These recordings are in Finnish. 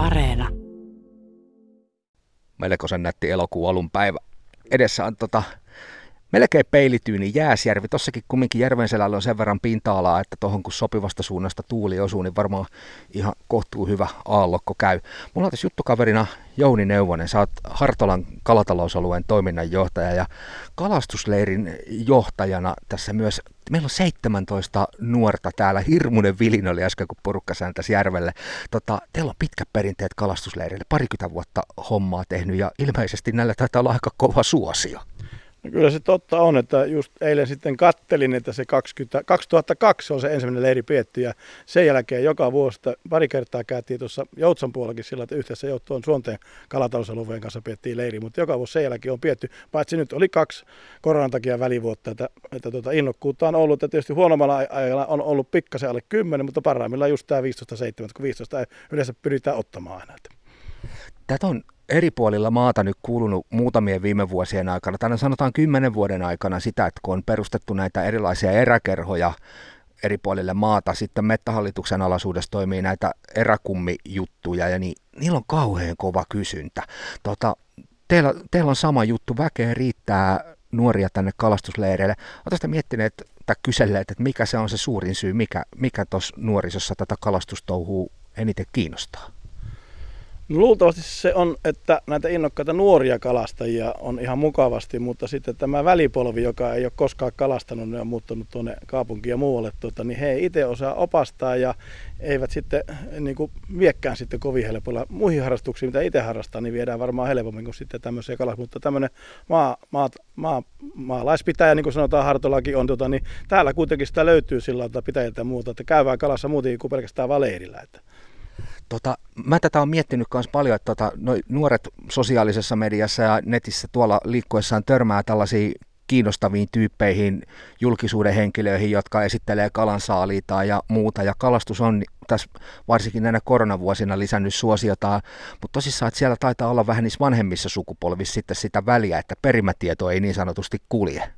Areena. Melkoisen nätti elokuun alun päivä. Edessä on tota, melkein peilityyni Jääsjärvi. Tossakin kumminkin järven selällä on sen verran pinta-alaa, että tuohon kun sopivasta suunnasta tuuli osuu, niin varmaan ihan kohtuu hyvä aallokko käy. Mulla on tässä juttukaverina Jouni Neuvonen. Sä oot Hartolan kalatalousalueen toiminnanjohtaja ja kalastusleirin johtajana tässä myös. Meillä on 17 nuorta täällä. Hirmuinen vilin oli äsken, kun porukka sääntäisi järvelle. Tota, teillä on pitkät perinteet kalastusleirille. Parikymmentä vuotta hommaa tehnyt ja ilmeisesti näillä taitaa olla aika kova suosio. No kyllä se totta on, että just eilen sitten kattelin, että se 20, 2002 on se ensimmäinen leiri pietty ja sen jälkeen joka vuosi pari kertaa käytiin tuossa Joutsan puolellakin sillä, että yhdessä Jouttuon Suonteen kalatalousalueen kanssa piettiin leiri, mutta joka vuosi sen jälkeen on pietty, paitsi nyt oli kaksi koronan takia välivuotta, että, että tuota innokkuutta on ollut, että tietysti huonommalla ajalla on ollut pikkasen alle 10, mutta parhaimmillaan just tämä 15-7, kun 15 yleensä pyritään ottamaan aina. Tätä on eri puolilla maata nyt kuulunut muutamien viime vuosien aikana, tai sanotaan kymmenen vuoden aikana sitä, että kun on perustettu näitä erilaisia eräkerhoja eri puolille maata, sitten Mettähallituksen alaisuudessa toimii näitä eräkummijuttuja, ja niin, niillä on kauhean kova kysyntä. Tota, teillä, teillä on sama juttu, väkeä riittää nuoria tänne kalastusleireille. Oletteko miettineet tai kyselleet, että mikä se on se suurin syy, mikä, mikä tuossa nuorisossa tätä kalastustouhua eniten kiinnostaa? Luultavasti se on, että näitä innokkaita nuoria kalastajia on ihan mukavasti, mutta sitten tämä välipolvi, joka ei ole koskaan kalastanut, ne on muuttunut tuonne kaupunkiin ja muualle, tuota, niin he ei itse osaa opastaa ja eivät sitten niin kuin, viekkään sitten kovin helpolla muihin harrastuksiin, mitä itse harrastaa, niin viedään varmaan helpommin kuin sitten tämmöisiä kalas. Mutta tämmöinen maa, maa, maa, maalaispitäjä, niin kuin sanotaan Hartolakin on, tuota, niin täällä kuitenkin sitä löytyy sillä tavalla pitäjältä ja muuta, että käydään kalassa muutenkin kuin pelkästään valeerillä. Että. Tota, mä tätä olen miettinyt myös paljon, että tota, noi nuoret sosiaalisessa mediassa ja netissä tuolla liikkuessaan törmää tällaisiin kiinnostaviin tyyppeihin, julkisuuden henkilöihin, jotka esittelee kalansaaliita ja muuta. Ja kalastus on tässä varsinkin näinä koronavuosina lisännyt suosiota, mutta tosissaan, että siellä taitaa olla vähän niissä vanhemmissa sukupolvissa sitten sitä väliä, että perimätieto ei niin sanotusti kulje.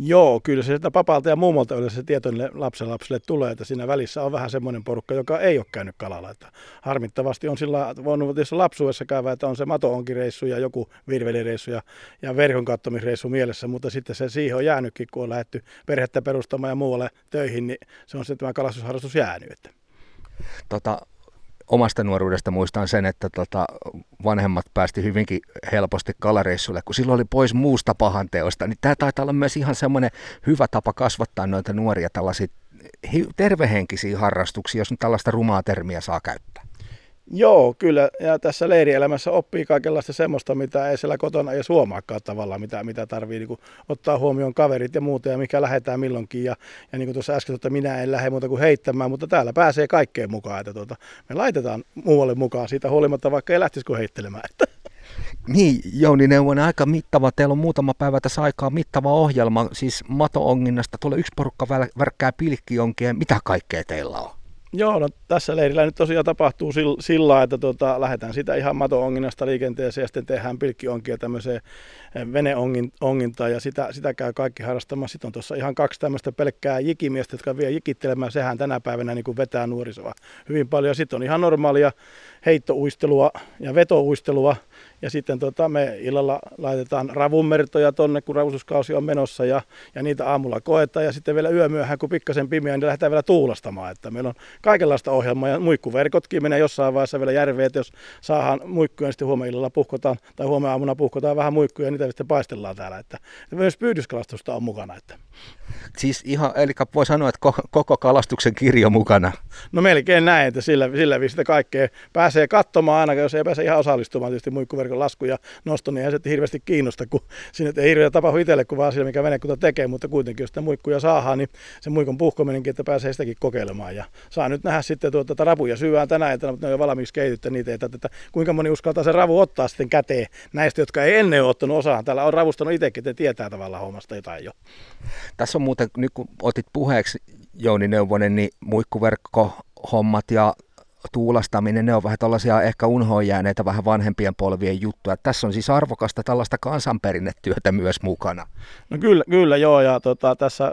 Joo, kyllä se sieltä papalta ja mummolta yleensä se tieto niille lapselle tulee, että siinä välissä on vähän semmoinen porukka, joka ei ole käynyt kalalla. Että harmittavasti on sillä voinut tietysti lapsuudessa käydä, että on se mato-onkireissu ja joku virvelireissu ja, ja verkon kattomisreissu mielessä, mutta sitten se siihen on jäänytkin, kun on lähdetty perhettä perustamaan ja muualle töihin, niin se on sitten tämä kalastusharrastus jäänyt. Tota, omasta nuoruudesta muistan sen, että tota, vanhemmat päästi hyvinkin helposti kalareissulle, kun silloin oli pois muusta pahanteosta, niin tämä taitaa olla myös ihan semmoinen hyvä tapa kasvattaa noita nuoria tällaisia tervehenkisiä harrastuksia, jos nyt tällaista rumaa termiä saa käyttää. Joo, kyllä. Ja tässä leirielämässä oppii kaikenlaista semmoista, mitä ei siellä kotona ei huomaakaan tavallaan, mitä, mitä tarvii niin ottaa huomioon kaverit ja muuta ja mikä lähetään milloinkin. Ja, ja niin kuin tuossa äsken, että minä en lähde muuta kuin heittämään, mutta täällä pääsee kaikkeen mukaan. Että tuota, me laitetaan muualle mukaan siitä huolimatta, vaikka ei lähtisi kuin heittelemään. Niin, Jouni Neuvonen, aika mittava. Teillä on muutama päivä tässä aikaa mittava ohjelma, siis mato-onginnasta. Tulee yksi porukka värkkää pilkkionkia. Mitä kaikkea teillä on? Joo, no tässä leirillä nyt tosiaan tapahtuu sillä, että tota, lähdetään sitä ihan mato-onginnasta liikenteeseen ja sitten tehdään pilkkionkia tämmöiseen eh, veneongintaan ja sitä, sitä käy kaikki harrastamaan. Sitten on tuossa ihan kaksi tämmöistä pelkkää jikimiestä, jotka vie jikittelemään. Sehän tänä päivänä niin kuin vetää nuorisoa hyvin paljon. Sitten on ihan normaalia heittouistelua ja vetouistelua ja sitten tota, me illalla laitetaan ravunmertoja tonne, kun ravustuskausi on menossa ja, ja niitä aamulla koetaan. Ja sitten vielä yömyöhään, kun pikkasen pimeä, niin lähdetään vielä tuulastamaan. Että meillä on kaikenlaista ohjelmaa ja muikkuverkotkin menee jossain vaiheessa vielä järveen, että jos saadaan muikkuja, niin sitten huomenna illalla puhkotaan tai huomenna aamuna puhkotaan vähän muikkuja ja niitä sitten paistellaan täällä. Että, että myös pyydyskalastusta on mukana. Että. Siis ihan, eli voi sanoa, että koko kalastuksen kirjo mukana. No melkein näin, että sillä, sillä viisi kaikkea pääsee katsomaan aina, jos ei pääse ihan osallistumaan tietysti muikkuverkon lasku ja nosto, niin ei se hirveästi kiinnosta, kun sinne ei hirveä tapahdu itselle kuin vaan sillä, mikä venekunta tekee, mutta kuitenkin jos sitä muikkuja saadaan, niin se muikon puhkominenkin, että pääsee sitäkin kokeilemaan. Ja saa nyt nähdä sitten tuota, että rapuja syvään tänä iltana, mutta ne on jo valmiiksi kehityttä niitä, että, että, kuinka moni uskaltaa se ravu ottaa sitten käteen näistä, jotka ei ennen ole ottanut osaa. Täällä on ravustanut itsekin, että tietää tavallaan hommasta jotain jo. Tässä on muuten, nyt kun otit puheeksi Jouni Neuvonen, niin muikkuverkko hommat ja tuulastaminen, ne on vähän tällaisia ehkä unhoon jääneitä vähän vanhempien polvien juttuja. Tässä on siis arvokasta tällaista kansanperinnetyötä myös mukana. No kyllä, kyllä joo, ja tota, tässä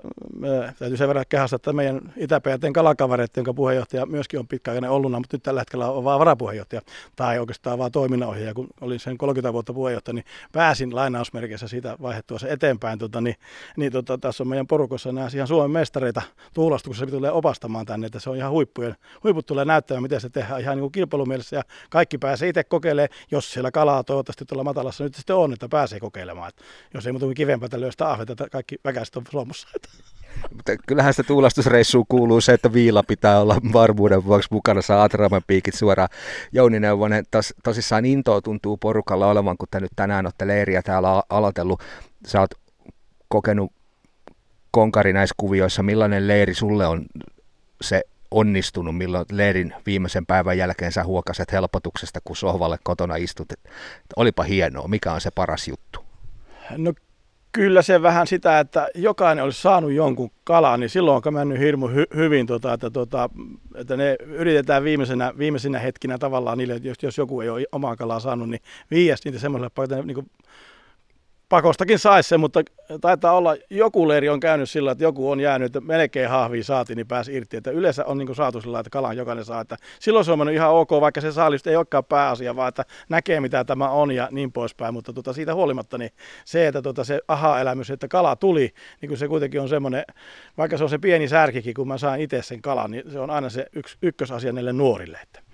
täytyy sen verran kehasta, että meidän Itäpäijäteen kalakavereet, jonka puheenjohtaja myöskin on pitkäaikainen olluna, mutta nyt tällä hetkellä on vaan varapuheenjohtaja, tai oikeastaan vaan toiminnanohjaaja, kun olin sen 30 vuotta puheenjohtaja, niin pääsin lainausmerkeissä siitä vaihdettua se eteenpäin, tota, niin, niin tota, tässä on meidän porukossa nämä ihan Suomen mestareita tuulastuksessa, tulee opastamaan tänne, että se on ihan huippujen, huiput tulee näyttämään, miten se tehdään ihan niin kuin kilpailumielessä ja kaikki pääsee itse kokeilemaan, jos siellä kalaa toivottavasti tuolla matalassa nyt sitten on, että pääsee kokeilemaan. Että jos ei muuta kuin kivempää löystä ahveta, että kaikki väkäiset on Suomessa. Mutta kyllähän sitä tuulastusreissuun kuuluu se, että viila pitää olla varmuuden vuoksi mukana, saa Atraman piikit suoraan. Jouni Neuvonen, tos, tosissaan intoa tuntuu porukalla olevan, kun te nyt tänään olette leiriä täällä aloitellut. Sä oot kokenut konkari näissä kuvioissa, millainen leiri sulle on se onnistunut, milloin leirin viimeisen päivän jälkeen sä huokaset helpotuksesta, kun sohvalle kotona istut. Olipa hienoa. Mikä on se paras juttu? No kyllä se vähän sitä, että jokainen olisi saanut jonkun kalan, niin silloin on mennyt hirmu hy- hyvin, tota, että, tota, että ne yritetään viimeisenä, viimeisenä hetkinä tavallaan niille, jos, jos joku ei ole omaa kalaa saanut, niin viiästi niitä semmoiselle paikalle, niin kuin pakostakin saisi se, mutta taitaa olla, joku leiri on käynyt sillä, että joku on jäänyt, että melkein hahviin saatiin, niin pääsi irti. Että yleensä on niin saatu sillä, että kalan jokainen saa. Että silloin se on mennyt ihan ok, vaikka se saalista ei olekaan pääasia, vaan että näkee mitä tämä on ja niin poispäin. Mutta tota, siitä huolimatta niin se, että tota, se aha-elämys, että kala tuli, niin kuin se kuitenkin on semmoinen, vaikka se on se pieni särkikin, kun mä saan itse sen kalan, niin se on aina se yksi, ykkösasia näille nuorille. Että